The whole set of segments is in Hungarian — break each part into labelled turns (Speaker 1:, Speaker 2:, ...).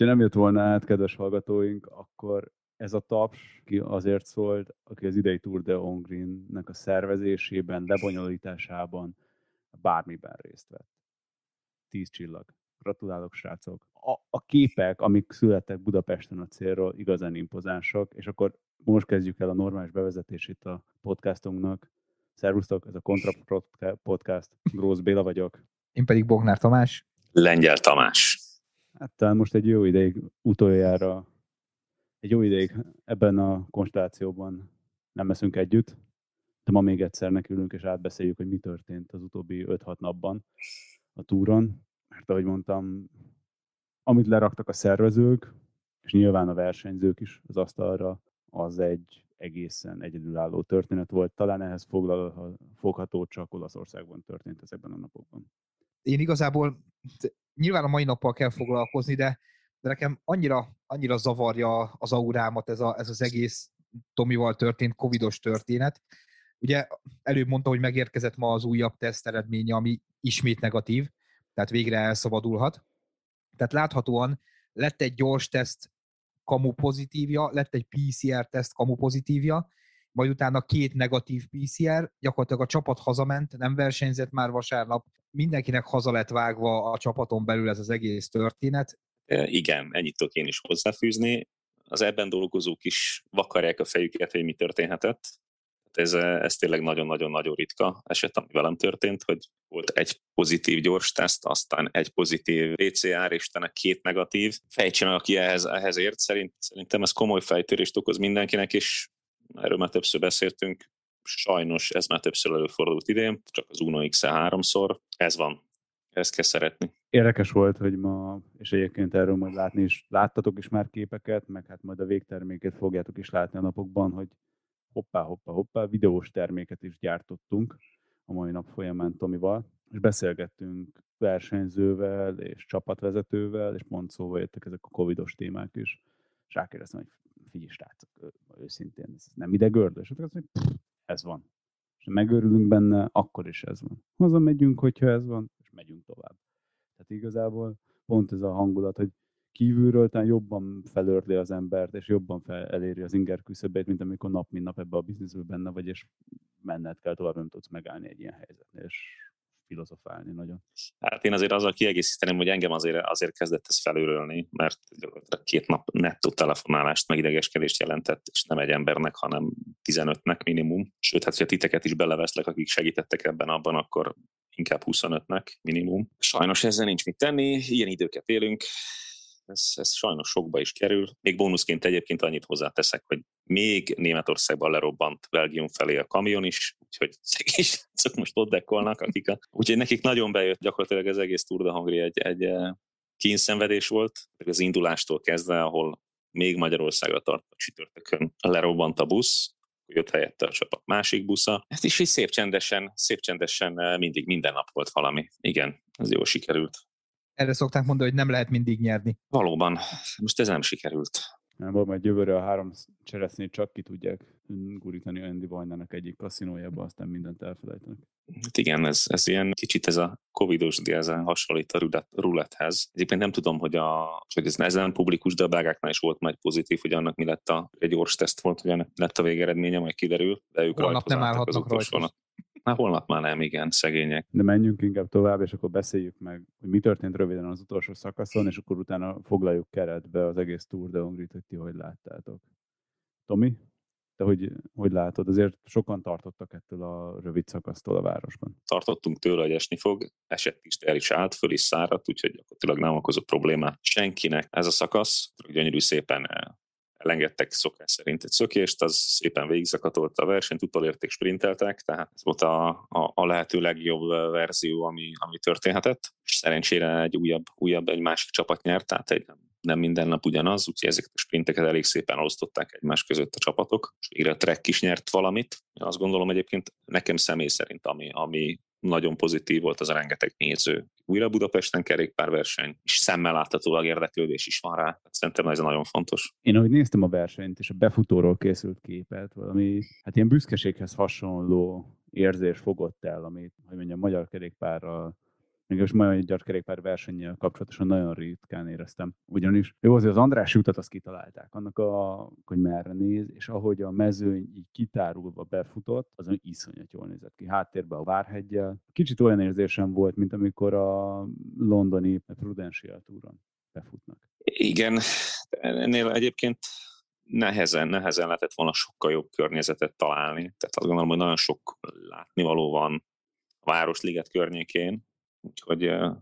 Speaker 1: hogyha nem jött volna át, kedves hallgatóink, akkor ez a taps ki azért szólt, aki az idei Tour de Hongrinnek a szervezésében, lebonyolításában bármiben részt vett. Tíz csillag. Gratulálok, srácok. A, a képek, amik születtek Budapesten a célról, igazán impozánsak, és akkor most kezdjük el a normális bevezetését a podcastunknak. Szervusztok, ez a Kontra Podcast. Grósz Béla vagyok.
Speaker 2: Én pedig Bognár Tamás.
Speaker 3: Lengyel Tamás.
Speaker 1: Hát talán most egy jó ideig utoljára, egy jó ideig ebben a konstellációban nem leszünk együtt, de ma még egyszer nekülünk és átbeszéljük, hogy mi történt az utóbbi 5-6 napban a túron. Mert ahogy mondtam, amit leraktak a szervezők, és nyilván a versenyzők is az asztalra, az egy egészen egyedülálló történet volt. Talán ehhez fogható csak Olaszországban történt ezekben a napokban.
Speaker 2: Én igazából nyilván a mai nappal kell foglalkozni, de, de nekem annyira, annyira zavarja az aurámat ez, a, ez az egész Tomival történt covidos történet. Ugye előbb mondta, hogy megérkezett ma az újabb teszt eredménye, ami ismét negatív, tehát végre elszabadulhat. Tehát láthatóan lett egy gyors teszt kamu pozitívja, lett egy PCR teszt kamu pozitívja, majd utána két negatív PCR, gyakorlatilag a csapat hazament, nem versenyzett már vasárnap, mindenkinek haza lett vágva a csapaton belül ez az egész történet.
Speaker 3: Igen, ennyit tudok én is hozzáfűzni. Az ebben dolgozók is vakarják a fejüket, hogy mi történhetett. Ez, ez tényleg nagyon-nagyon-nagyon ritka eset, ami velem történt, hogy volt egy pozitív gyors teszt, aztán egy pozitív PCR, és utána két negatív. Fejtsen, aki ehhez, ehhez ért, szerint, szerintem ez komoly fejtörést okoz mindenkinek, és erről már többször beszéltünk, sajnos ez már többször előfordult idén, csak az Uno x háromszor, ez van, ezt kell szeretni.
Speaker 1: Érdekes volt, hogy ma, és egyébként erről majd látni is, láttatok is már képeket, meg hát majd a végterméket fogjátok is látni a napokban, hogy hoppá, hoppá, hoppá, videós terméket is gyártottunk a mai nap folyamán Tomival, és beszélgettünk versenyzővel és csapatvezetővel, és pont szóval jöttek ezek a covidos témák is. És rákérdeztem, hogy figyelj, srácok, őszintén, ez nem idegördös? Hát azt mondja, ez van. És megőrülünk benne, akkor is ez van. Hazamegyünk, hogyha ez van, és megyünk tovább. Tehát igazából pont ez a hangulat, hogy kívülről talán jobban felörli az embert, és jobban fel, eléri az inger küszöbét, mint amikor nap mint nap ebbe a bizniszből benne vagy, és menned kell tovább, nem tudsz megállni egy ilyen helyzetnél, és filozofálni nagyon.
Speaker 3: Hát én azért azzal kiegészíteném, hogy engem azért, azért kezdett ez felülölni, mert két nap nettó telefonálást, meg idegeskedést jelentett, és nem egy embernek, hanem 15-nek minimum. Sőt, hát, ha titeket is beleveszlek, akik segítettek ebben abban, akkor inkább 25-nek minimum. Sajnos ezzel nincs mit tenni, ilyen időket élünk, ez, ez sajnos sokba is kerül. Még bónuszként egyébként annyit hozzáteszek, hogy még Németországban lerobbant Belgium felé a kamion is, úgyhogy szegény most ott dekkolnak, akik a... Úgyhogy nekik nagyon bejött gyakorlatilag az egész Tour de Hongri egy, egy eh, kínszenvedés volt, az indulástól kezdve, ahol még Magyarországra tartott csütörtökön lerobbant a busz, jött helyette a csapat másik busza. Ez is így szép csendesen, szép csendesen eh, mindig minden nap volt valami. Igen, ez jól sikerült
Speaker 2: erre szokták mondani, hogy nem lehet mindig nyerni.
Speaker 3: Valóban. Most ez nem sikerült.
Speaker 1: Nem, majd jövőre a három cseresznyét csak ki tudják gurítani Andy Vajnának egyik kaszinójába, aztán mindent elfelejtenek.
Speaker 3: Hát igen, ez, ez ilyen kicsit ez a covidos diázen hasonlít a rulethez. Egyébként nem tudom, hogy, a, hogy ez nem publikus, de a belgáknál is volt majd pozitív, hogy annak mi lett a, egy gyors teszt volt, hogy lett a végeredménye, majd kiderül, de ők
Speaker 2: Holnap nem állhatnak az rajta.
Speaker 3: Már holnap már nem, igen, szegények.
Speaker 1: De menjünk inkább tovább, és akkor beszéljük meg, hogy mi történt röviden az utolsó szakaszon, és akkor utána foglaljuk keretbe az egész Tour de Hongrit, hogy ti hogy láttátok. Tomi, te hogy, hogy látod? Azért sokan tartottak ettől a rövid szakasztól a városban.
Speaker 3: Tartottunk tőle, hogy esni fog, esett is, el is állt, föl is száradt, úgyhogy gyakorlatilag nem okozott problémát senkinek. Ez a szakasz gyönyörű szépen elengedtek szokás szerint egy szökést, az szépen végigzakatolta a versenyt, utolérték, sprinteltek, tehát ez volt a, a, a lehető legjobb verzió, ami, ami történhetett. És szerencsére egy újabb, újabb, egy másik csapat nyert, tehát egy nem minden nap ugyanaz, úgyhogy ezeket a sprinteket elég szépen osztották egymás között a csapatok, és végre a Trek is nyert valamit. Azt gondolom egyébként nekem személy szerint, ami, ami nagyon pozitív volt az a rengeteg néző. Újra Budapesten kerékpárverseny, és szemmel láthatólag érdeklődés is van rá. Hát szerintem ez nagyon fontos.
Speaker 1: Én ahogy néztem a versenyt, és a befutóról készült képet, valami, hát ilyen büszkeséghez hasonló érzés fogott el, amit, hogy mondjam, magyar kerékpárral még most magyar kerékpár versennyel kapcsolatosan nagyon ritkán éreztem. Ugyanis jó, azért az András utat azt kitalálták, annak a, hogy merre néz, és ahogy a mezőny így kitárulva befutott, azon iszonyat jól nézett ki. Háttérben a Várhegyel. Kicsit olyan érzésem volt, mint amikor a londoni Prudential túron befutnak.
Speaker 3: Igen, ennél egyébként nehezen, nehezen lehetett volna sokkal jobb környezetet találni. Tehát azt gondolom, hogy nagyon sok látnivaló van a Városliget környékén, úgyhogy, úgyhogy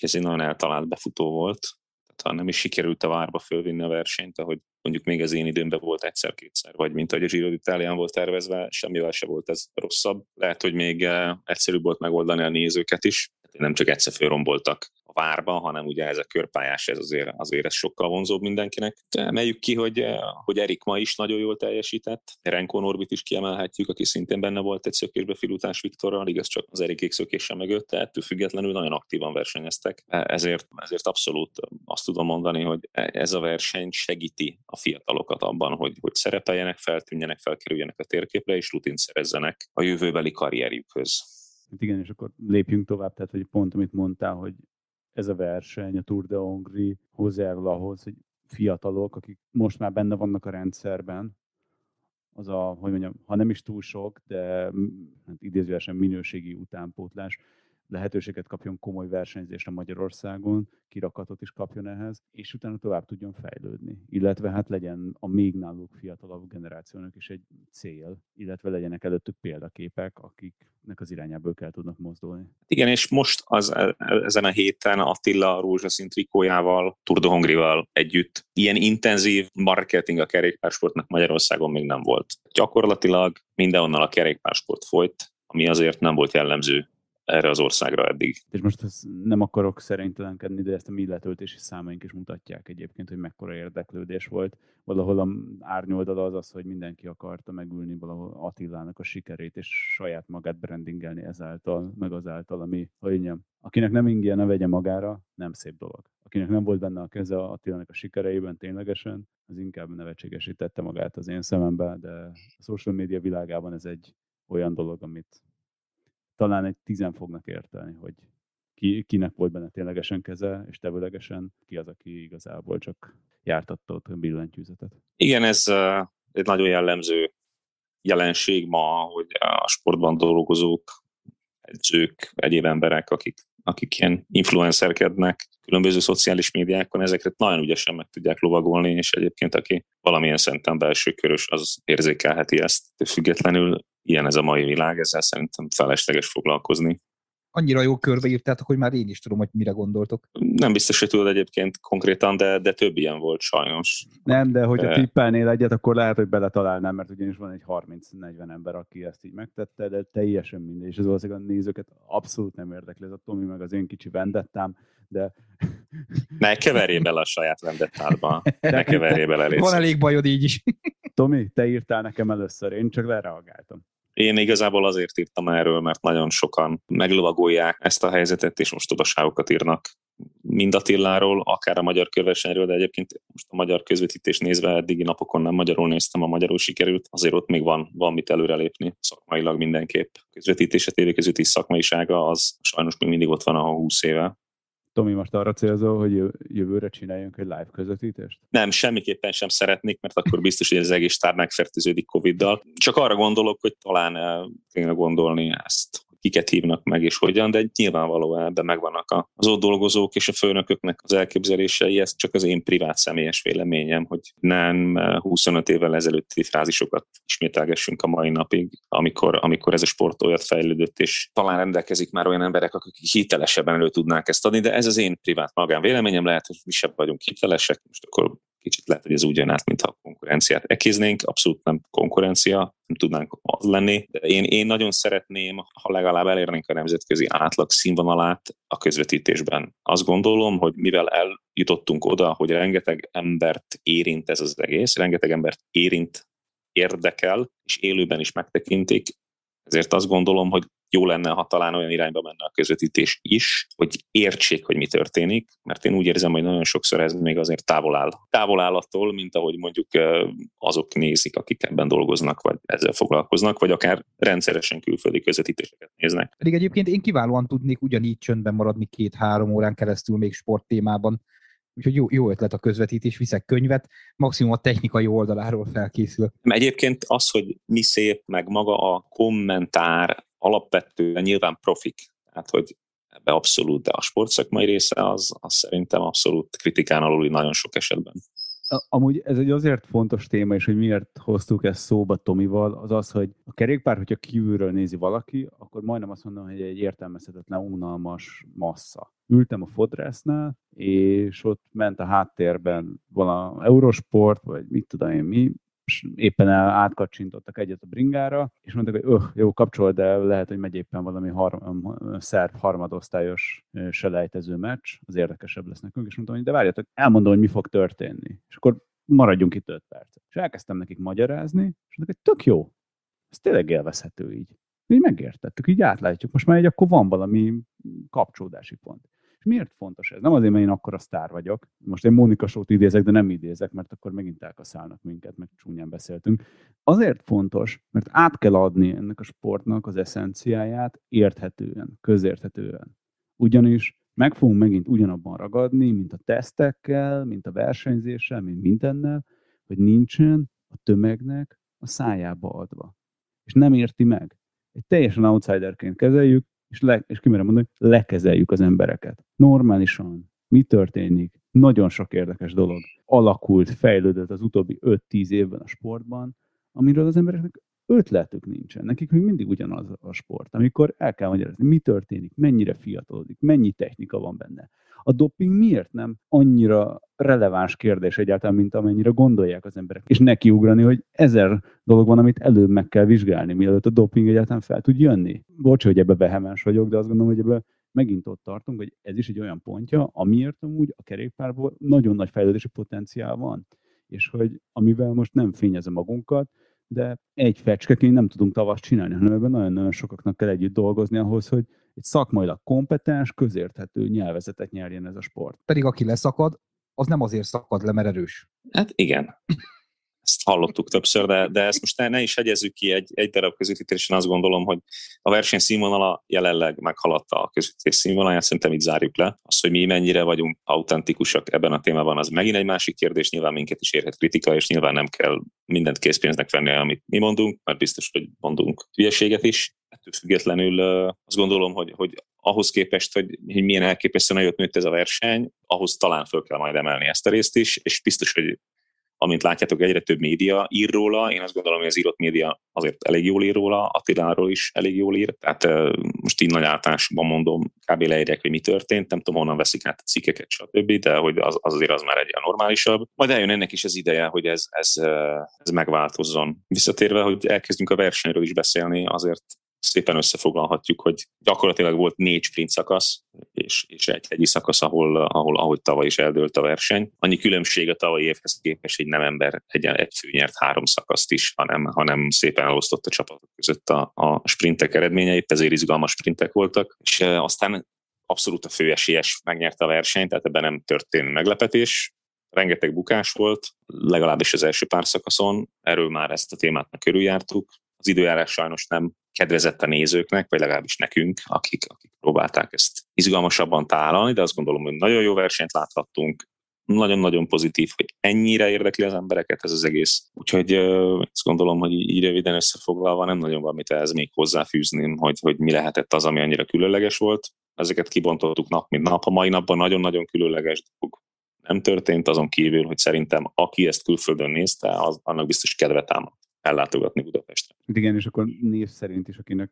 Speaker 3: ez egy nagyon eltalált befutó volt. Tehát ha nem is sikerült a várba fölvinni a versenyt, ahogy mondjuk még az én időmben volt egyszer-kétszer, vagy mint ahogy a Giro d'Italián volt tervezve, semmivel se volt ez rosszabb. Lehet, hogy még egyszerűbb volt megoldani a nézőket is, nem csak egyszer fölromboltak várba, hanem ugye ez a körpályás, ez azért, azért ez sokkal vonzóbb mindenkinek. De emeljük ki, hogy, eh, hogy Erik ma is nagyon jól teljesített, Renko Norbit is kiemelhetjük, aki szintén benne volt egy szökésbe filutás Viktorral, igaz csak az Erikék szökése mögött, tehát ettől függetlenül nagyon aktívan versenyeztek. Ezért, ezért abszolút azt tudom mondani, hogy ez a verseny segíti a fiatalokat abban, hogy, hogy szerepeljenek, feltűnjenek, felkerüljenek a térképre, és rutint szerezzenek a jövőbeli karrierjükhöz.
Speaker 1: Hát igen, és akkor lépjünk tovább, tehát hogy pont amit mondtál, hogy ez a verseny, a Tour de Hongrie hozzájárul ahhoz, hogy fiatalok, akik most már benne vannak a rendszerben, az a, hogy mondjam, ha nem is túl sok, de hát idézőesen minőségi utánpótlás, lehetőséget kapjon komoly versenyzésre Magyarországon, kirakatot is kapjon ehhez, és utána tovább tudjon fejlődni. Illetve hát legyen a még náluk fiatalabb generációnak is egy cél, illetve legyenek előttük példaképek, akiknek az irányából kell tudnak mozdulni.
Speaker 3: Igen, és most az, e, ezen a héten Attila rózsaszín trikójával, Tour de Hongrival együtt ilyen intenzív marketing a kerékpársportnak Magyarországon még nem volt. Gyakorlatilag mindenhonnan a kerékpársport folyt, ami azért nem volt jellemző erre az országra eddig.
Speaker 1: És most nem akarok szerénytelenkedni, de ezt a mi letöltési számaink is mutatják egyébként, hogy mekkora érdeklődés volt. Valahol a árnyoldala az az, hogy mindenki akarta megülni valahol Attilának a sikerét, és saját magát brandingelni ezáltal, meg azáltal, ami, hogy akinek nem ingyen, ne vegye magára, nem szép dolog. Akinek nem volt benne a keze Attilának a sikereiben ténylegesen, az inkább nevetségesítette magát az én szemembe, de a social media világában ez egy olyan dolog, amit talán egy tizen fognak érteni, hogy ki, kinek volt benne ténylegesen keze, és tevőlegesen ki az, aki igazából csak jártatta ott a billentyűzetet.
Speaker 3: Igen, ez egy nagyon jellemző jelenség ma, hogy a sportban dolgozók, edzők, egyéb emberek, akik, akik ilyen influencerkednek különböző szociális médiákon, ezeket nagyon ügyesen meg tudják lovagolni, és egyébként aki valamilyen szenten belső körös, az érzékelheti ezt. Függetlenül ilyen ez a mai világ, ezzel szerintem felesleges foglalkozni.
Speaker 2: Annyira jó körbeírtátok, hogy már én is tudom, hogy mire gondoltok.
Speaker 3: Nem biztos, hogy tudod egyébként konkrétan, de, de több ilyen volt sajnos.
Speaker 1: Nem, de hogyha tippelnél egyet, akkor lehet, hogy beletalálnám, mert ugyanis van egy 30-40 ember, aki ezt így megtette, de teljesen mindegy, és ez valószínűleg a nézőket abszolút nem érdekli, ez a Tomi meg az én kicsi vendettám, de...
Speaker 3: Ne keverjél bele a saját vendettádba. Ne keverjél bele.
Speaker 2: Van elég bajod így is.
Speaker 1: Tomi, te írtál nekem először, én csak lereagáltam.
Speaker 3: Én igazából azért írtam erről, mert nagyon sokan meglovagolják ezt a helyzetet, és most tudaságokat írnak mind Attiláról, akár a magyar körversenyről, de egyébként most a magyar közvetítés nézve eddigi napokon nem magyarul néztem, a magyarul sikerült, azért ott még van, van mit előrelépni szakmailag mindenképp. A közvetítés, a tévéközvetítés szakmaisága az sajnos még mindig ott van a 20 éve,
Speaker 1: Tomi most arra célzol, hogy jövőre csináljunk egy live közvetítést?
Speaker 3: Nem, semmiképpen sem szeretnék, mert akkor biztos, hogy az egész tár megfertőződik Covid-dal. Csak arra gondolok, hogy talán kéne gondolni ezt, kiket hívnak meg és hogyan, de nyilvánvalóan ebben megvannak az ott dolgozók és a főnököknek az elképzelései, ez csak az én privát személyes véleményem, hogy nem 25 évvel ezelőtti frázisokat ismételgessünk a mai napig, amikor, amikor ez a sport olyat fejlődött, és talán rendelkezik már olyan emberek, akik hitelesebben elő tudnák ezt adni, de ez az én privát magán véleményem, lehet, hogy mi sem vagyunk hitelesek, most akkor kicsit lehet, hogy ez úgy jön át, mintha a konkurenciát ekiznénk, abszolút nem konkurencia, nem tudnánk lenni. Én, én nagyon szeretném, ha legalább elérnénk a nemzetközi átlag színvonalát a közvetítésben. Azt gondolom, hogy mivel eljutottunk oda, hogy rengeteg embert érint ez az egész, rengeteg embert érint, érdekel, és élőben is megtekintik, ezért azt gondolom, hogy jó lenne, ha talán olyan irányba menne a közvetítés is, hogy értsék, hogy mi történik, mert én úgy érzem, hogy nagyon sokszor ez még azért távol áll. Távol áll attól, mint ahogy mondjuk azok nézik, akik ebben dolgoznak, vagy ezzel foglalkoznak, vagy akár rendszeresen külföldi közvetítéseket néznek.
Speaker 2: Pedig egyébként én kiválóan tudnék ugyanígy csöndben maradni két-három órán keresztül még sporttémában. Úgyhogy jó, jó ötlet a közvetítés, viszek könyvet, maximum a technikai oldaláról felkészül.
Speaker 3: Egyébként az, hogy mi szép, meg maga a kommentár alapvetően nyilván profik. Tehát, hogy ebbe abszolút, de a sportszakmai része az, az szerintem abszolút kritikán aluli nagyon sok esetben.
Speaker 1: Amúgy ez egy azért fontos téma, és hogy miért hoztuk ezt szóba Tomival, az az, hogy a kerékpár, hogyha kívülről nézi valaki, akkor majdnem azt mondom, hogy egy értelmezhetetlen, unalmas massza. Ültem a fodrásznál, és ott ment a háttérben vala Eurosport, vagy mit tudom én mi, éppen átkacsintottak egyet a bringára, és mondták, hogy öh, jó, kapcsolod, de lehet, hogy megy éppen valami har- szerb harmadosztályos selejtező meccs, az érdekesebb lesz nekünk, és mondtam, hogy de várjatok, elmondom, hogy mi fog történni. És akkor maradjunk itt 5 percet. És elkezdtem nekik magyarázni, és mondták, hogy tök jó, ez tényleg élvezhető így. Így megértettük, így átlátjuk. Most már egy akkor van valami kapcsolódási pont. És miért fontos ez? Nem azért, mert én akkor a sztár vagyok. Most én Mónika Sót idézek, de nem idézek, mert akkor megint elkaszálnak minket, meg csúnyán beszéltünk. Azért fontos, mert át kell adni ennek a sportnak az eszenciáját érthetően, közérthetően. Ugyanis meg fogunk megint ugyanabban ragadni, mint a tesztekkel, mint a versenyzéssel, mint mindennel, hogy nincsen a tömegnek a szájába adva. És nem érti meg. Egy teljesen outsiderként kezeljük, és, le, és kimerem mondani, lekezeljük az embereket. Normálisan. Mi történik? Nagyon sok érdekes dolog alakult, fejlődött az utóbbi 5-10 évben a sportban, amiről az embereknek ötletük nincsen. Nekik még mindig ugyanaz a sport, amikor el kell magyarázni, mi történik, mennyire fiatalodik, mennyi technika van benne. A doping miért nem annyira releváns kérdés egyáltalán, mint amennyire gondolják az emberek. És nekiugrani, hogy ezer dolog van, amit előbb meg kell vizsgálni, mielőtt a doping egyáltalán fel tud jönni. Bocs, hogy ebbe behemens vagyok, de azt gondolom, hogy ebbe megint ott tartunk, hogy ez is egy olyan pontja, amiért amúgy a kerékpárból nagyon nagy fejlődési potenciál van. És hogy amivel most nem fényezem magunkat, de egy fecskeként nem tudunk tavaszt csinálni, hanem ebben nagyon-nagyon sokaknak kell együtt dolgozni ahhoz, hogy egy szakmailag kompetens, közérthető nyelvezetet nyerjen ez a sport.
Speaker 2: Pedig aki leszakad, az nem azért szakad le, mert erős.
Speaker 3: Hát igen. Ezt hallottuk többször, de, de ezt most ne, ne is hegyezzük ki egy, egy darab közvetítésen, azt gondolom, hogy a verseny színvonala jelenleg meghaladta a közvetítés színvonalát, szerintem itt zárjuk le. Az, hogy mi mennyire vagyunk autentikusak ebben a témában, az megint egy másik kérdés, nyilván minket is érhet kritika, és nyilván nem kell mindent készpénznek venni, amit mi mondunk, mert biztos, hogy mondunk hülyeséget is. Ettől függetlenül azt gondolom, hogy, hogy ahhoz képest, hogy, hogy milyen elképesztően nagyot nőtt ez a verseny, ahhoz talán föl kell majd emelni ezt a részt is, és biztos, hogy amint látjátok, egyre több média ír róla. Én azt gondolom, hogy az írott média azért elég jól ír róla, Attiláról is elég jól ír. Tehát most így nagy általánosban mondom, kb. leírják, hogy mi történt, nem tudom, honnan veszik át a cikkeket, stb., de hogy az, az azért az már egy normálisabb. Majd eljön ennek is az ideje, hogy ez, ez, ez megváltozzon. Visszatérve, hogy elkezdjünk a versenyről is beszélni, azért szépen összefoglalhatjuk, hogy gyakorlatilag volt négy sprint szakasz, és, és egy hegyi szakasz, ahol, ahol ahogy tavaly is eldőlt a verseny. Annyi különbség a tavalyi évhez képest, hogy nem ember egy, egy fő nyert három szakaszt is, hanem, hanem szépen elosztott a csapatok között a, a sprintek eredményeit, ezért izgalmas sprintek voltak, és aztán abszolút a főesélyes megnyerte a versenyt, tehát ebben nem történt meglepetés, rengeteg bukás volt, legalábbis az első pár szakaszon, erről már ezt a témát körüljártuk. Az időjárás sajnos nem kedvezett a nézőknek, vagy legalábbis nekünk, akik, akik próbálták ezt izgalmasabban tálalni, de azt gondolom, hogy nagyon jó versenyt láthattunk, nagyon-nagyon pozitív, hogy ennyire érdekli az embereket ez az egész. Úgyhogy azt gondolom, hogy így röviden összefoglalva nem nagyon van mit ehhez még hozzáfűzni, hogy, hogy mi lehetett az, ami annyira különleges volt. Ezeket kibontottuk nap, mint nap. A mai napban nagyon-nagyon különleges dolgok nem történt, azon kívül, hogy szerintem aki ezt külföldön nézte, az, annak biztos kedve támad ellátogatni Budapestre.
Speaker 1: Igen, és akkor név szerint is, akinek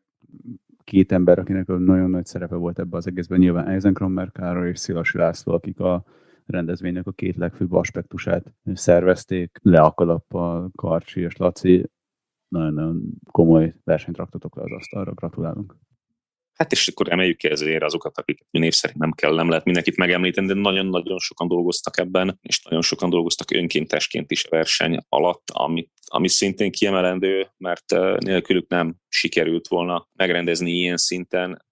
Speaker 1: két ember, akinek nagyon nagy szerepe volt ebbe az egészben, nyilván Eisenkrammer Károly és Szilasi László, akik a rendezvénynek a két legfőbb aspektusát szervezték, Leakalappal, Karcsi és Laci, nagyon-nagyon komoly versenyt raktatok le az asztalra, gratulálunk.
Speaker 3: Hát és akkor emeljük ki ezért azokat, akiket név szerint nem kell, nem lehet mindenkit megemlíteni, de nagyon-nagyon sokan dolgoztak ebben, és nagyon sokan dolgoztak önkéntesként is a verseny alatt, ami, ami szintén kiemelendő, mert nélkülük nem sikerült volna megrendezni ilyen szinten.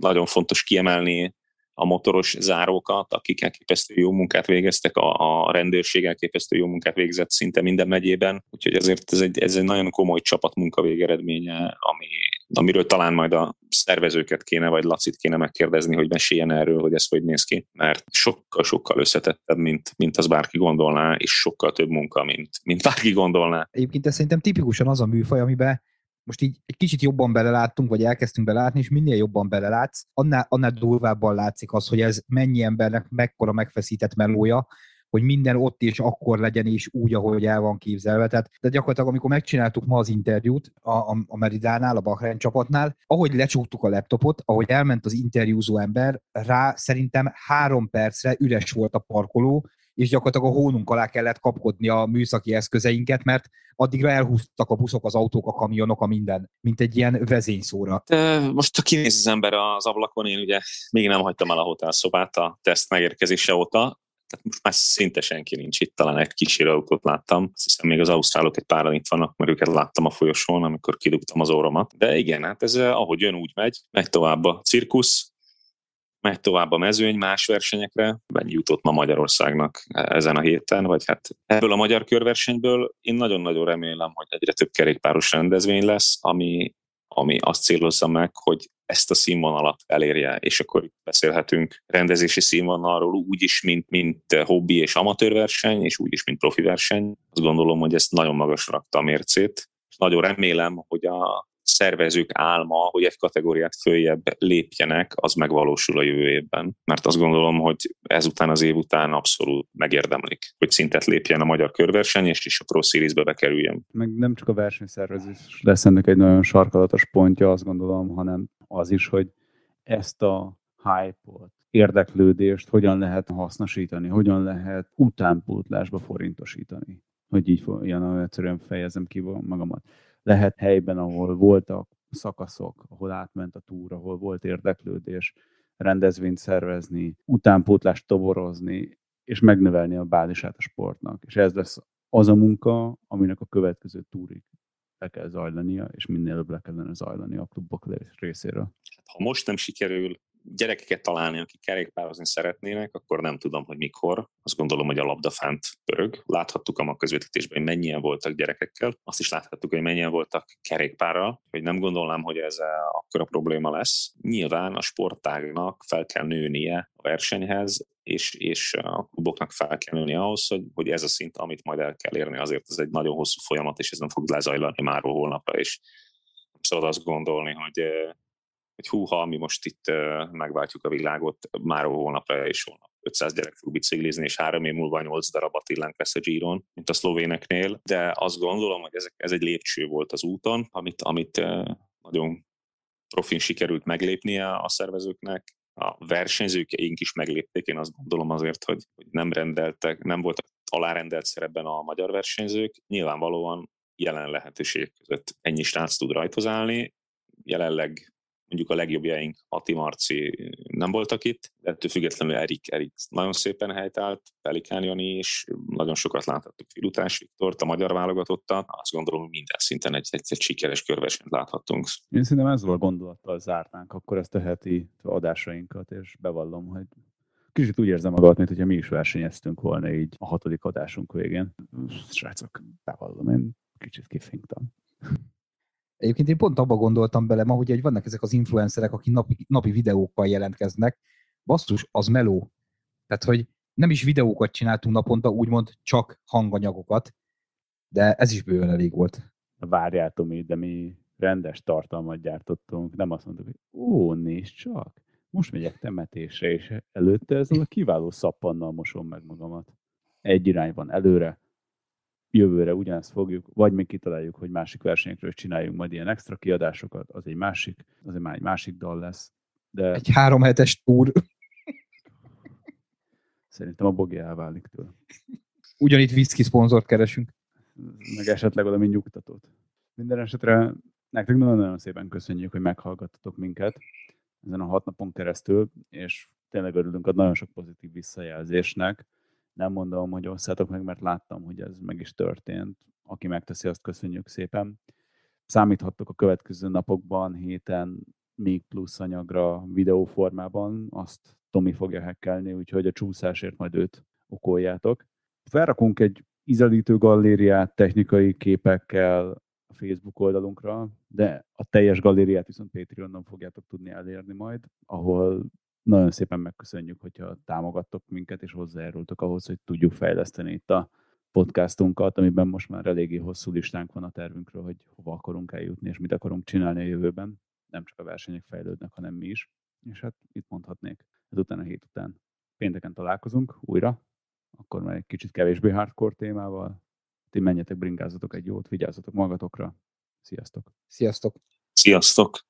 Speaker 3: Nagyon fontos kiemelni a motoros zárókat, akik elképesztő jó munkát végeztek, a, a rendőrség elképesztő jó munkát végzett szinte minden megyében, úgyhogy ezért ez egy, ez egy nagyon komoly csapatmunka végeredménye, ami, amiről talán majd a szervezőket kéne, vagy Lacit kéne megkérdezni, hogy meséljen erről, hogy ez hogy néz ki, mert sokkal-sokkal összetettebb, mint, mint az bárki gondolná, és sokkal több munka, mint, mint bárki gondolná.
Speaker 2: Egyébként ez szerintem tipikusan az a műfaj, amiben most így egy kicsit jobban beleláttunk, vagy elkezdtünk belátni, és minél jobban belelátsz, annál, annál durvábban látszik az, hogy ez mennyi embernek mekkora megfeszített melója, hogy minden ott és akkor legyen és úgy, ahogy el van képzelve. Tehát, de gyakorlatilag, amikor megcsináltuk ma az interjút a, a, a Meridánál, a Bahrein csapatnál, ahogy lecsuktuk a laptopot, ahogy elment az interjúzó ember, rá szerintem három percre üres volt a parkoló, és gyakorlatilag a hónunk alá kellett kapkodni a műszaki eszközeinket, mert addigra elhúztak a buszok, az autók, a kamionok, a minden, mint egy ilyen vezényszóra.
Speaker 3: Most ha kinéz az ember az ablakon, én ugye még nem hagytam el a hotelszobát a teszt megérkezése óta, tehát most már szinte senki nincs itt, talán egy kísérő autót láttam. Azt hiszem még az ausztrálok egy páran itt vannak, mert őket láttam a folyosón, amikor kidugtam az óromat. De igen, hát ez eh, ahogy jön, úgy megy. Megy tovább a cirkusz, megy tovább a mezőny más versenyekre, mennyi jutott ma Magyarországnak ezen a héten, vagy hát ebből a magyar körversenyből én nagyon-nagyon remélem, hogy egyre több kerékpáros rendezvény lesz, ami, ami azt célozza meg, hogy ezt a színvonalat elérje, és akkor beszélhetünk rendezési színvonalról úgy is, mint, mint hobbi és amatőrverseny, és úgy is, mint profi verseny. Azt gondolom, hogy ezt nagyon magasra rakta a mércét, nagyon remélem, hogy a szervezők álma, hogy egy kategóriát följebb lépjenek, az megvalósul a jövő évben. Mert azt gondolom, hogy ezután az év után abszolút megérdemlik, hogy szintet lépjen a magyar körverseny, és is a Pro Series-be bekerüljen.
Speaker 1: Meg nem csak a versenyszervezés lesz ennek egy nagyon sarkalatos pontja, azt gondolom, hanem az is, hogy ezt a hype-ot, érdeklődést hogyan lehet hasznosítani, hogyan lehet utánpótlásba forintosítani. Hogy így ilyen egyszerűen fejezem ki magamat lehet helyben, ahol voltak szakaszok, ahol átment a túra, ahol volt érdeklődés, rendezvényt szervezni, utánpótlást toborozni, és megnövelni a bázisát a sportnak. És ez lesz az a munka, aminek a következő túrig le kell zajlania, és minél előbb le kellene zajlani a klubok részéről.
Speaker 3: Hát, ha most nem sikerül gyerekeket találni, akik kerékpározni szeretnének, akkor nem tudom, hogy mikor. Azt gondolom, hogy a labda pörög. Láthattuk a mag közvetítésben, hogy mennyien voltak gyerekekkel. Azt is láthattuk, hogy mennyien voltak kerékpárral, hogy nem gondolnám, hogy ez akkora probléma lesz. Nyilván a sportágnak fel kell nőnie a versenyhez, és, és a kluboknak fel kell nőni ahhoz, hogy, hogy ez a szint, amit majd el kell érni, azért ez egy nagyon hosszú folyamat, és ez nem fog lezajlani már holnapra, és szabad azt gondolni, hogy hogy húha, mi most itt megváltjuk a világot, már holnapra és holnap 500 gyerek fog biciklizni, és három év múlva 8 darab Attilánk lesz a Giron, mint a szlovéneknél, de azt gondolom, hogy ezek, ez egy lépcső volt az úton, amit, amit nagyon profin sikerült meglépnie a szervezőknek, a versenyzőkeink is meglépték, én azt gondolom azért, hogy nem rendeltek, nem voltak alárendelt szerepben a magyar versenyzők, nyilvánvalóan jelen lehetőség között ennyi srác tud rajtozálni, jelenleg mondjuk a legjobbjaink, Ati Marci nem voltak itt, de ettől függetlenül Erik, Erik nagyon szépen helytált, Pelikán Jani is, nagyon sokat láthattuk Filutás Viktort, a magyar válogatottat, azt gondolom, hogy minden szinten egy, egy, egy sikeres körversenyt láthattunk.
Speaker 1: Én szerintem ezzel a gondolattal zártánk akkor ezt a heti adásainkat, és bevallom, hogy kicsit úgy érzem magamat, mint hogyha mi is versenyeztünk volna így a hatodik adásunk végén. Srácok, bevallom, én kicsit kifinktam.
Speaker 2: Egyébként én pont abba gondoltam bele ma, hogy vannak ezek az influencerek, akik napi, napi videókkal jelentkeznek. Basszus, az meló. Tehát, hogy nem is videókat csináltunk naponta, úgymond csak hanganyagokat, de ez is bőven elég volt.
Speaker 1: Várjál, Tomi, de mi rendes tartalmat gyártottunk, nem azt mondtuk, hogy ó, nézd csak, most megyek temetésre, és előtte ezzel a kiváló szappannal mosom meg magamat. Egy irány van előre, jövőre ugyanezt fogjuk, vagy még kitaláljuk, hogy másik versenyekről csináljunk majd ilyen extra kiadásokat, az egy másik, az egy már egy másik dal lesz. De
Speaker 2: egy három hetes túr.
Speaker 1: Szerintem a Bogi elválik tőle.
Speaker 2: Ugyanitt whisky szponzort keresünk.
Speaker 1: Meg esetleg valami nyugtatót. Minden esetre nektek nagyon-nagyon szépen köszönjük, hogy meghallgattatok minket ezen a hat napon keresztül, és tényleg örülünk a nagyon sok pozitív visszajelzésnek. Nem mondom, hogy osszátok meg, mert láttam, hogy ez meg is történt. Aki megteszi, azt köszönjük szépen. Számíthattok a következő napokban, héten még plusz anyagra videóformában, azt Tomi fogja hekkelni, úgyhogy a csúszásért majd őt okoljátok. Felrakunk egy ízelítő galériát technikai képekkel a Facebook oldalunkra, de a teljes galériát viszont Patreonon fogjátok tudni elérni majd, ahol nagyon szépen megköszönjük, hogyha támogattok minket, és hozzájárultok ahhoz, hogy tudjuk fejleszteni itt a podcastunkat, amiben most már eléggé hosszú listánk van a tervünkről, hogy hova akarunk eljutni, és mit akarunk csinálni a jövőben. Nem csak a versenyek fejlődnek, hanem mi is. És hát itt mondhatnék, ezután a hét után pénteken találkozunk újra, akkor már egy kicsit kevésbé hardcore témával. Ti menjetek, bringázatok egy jót, vigyázzatok magatokra. Sziasztok!
Speaker 2: Sziasztok!
Speaker 3: Sziasztok!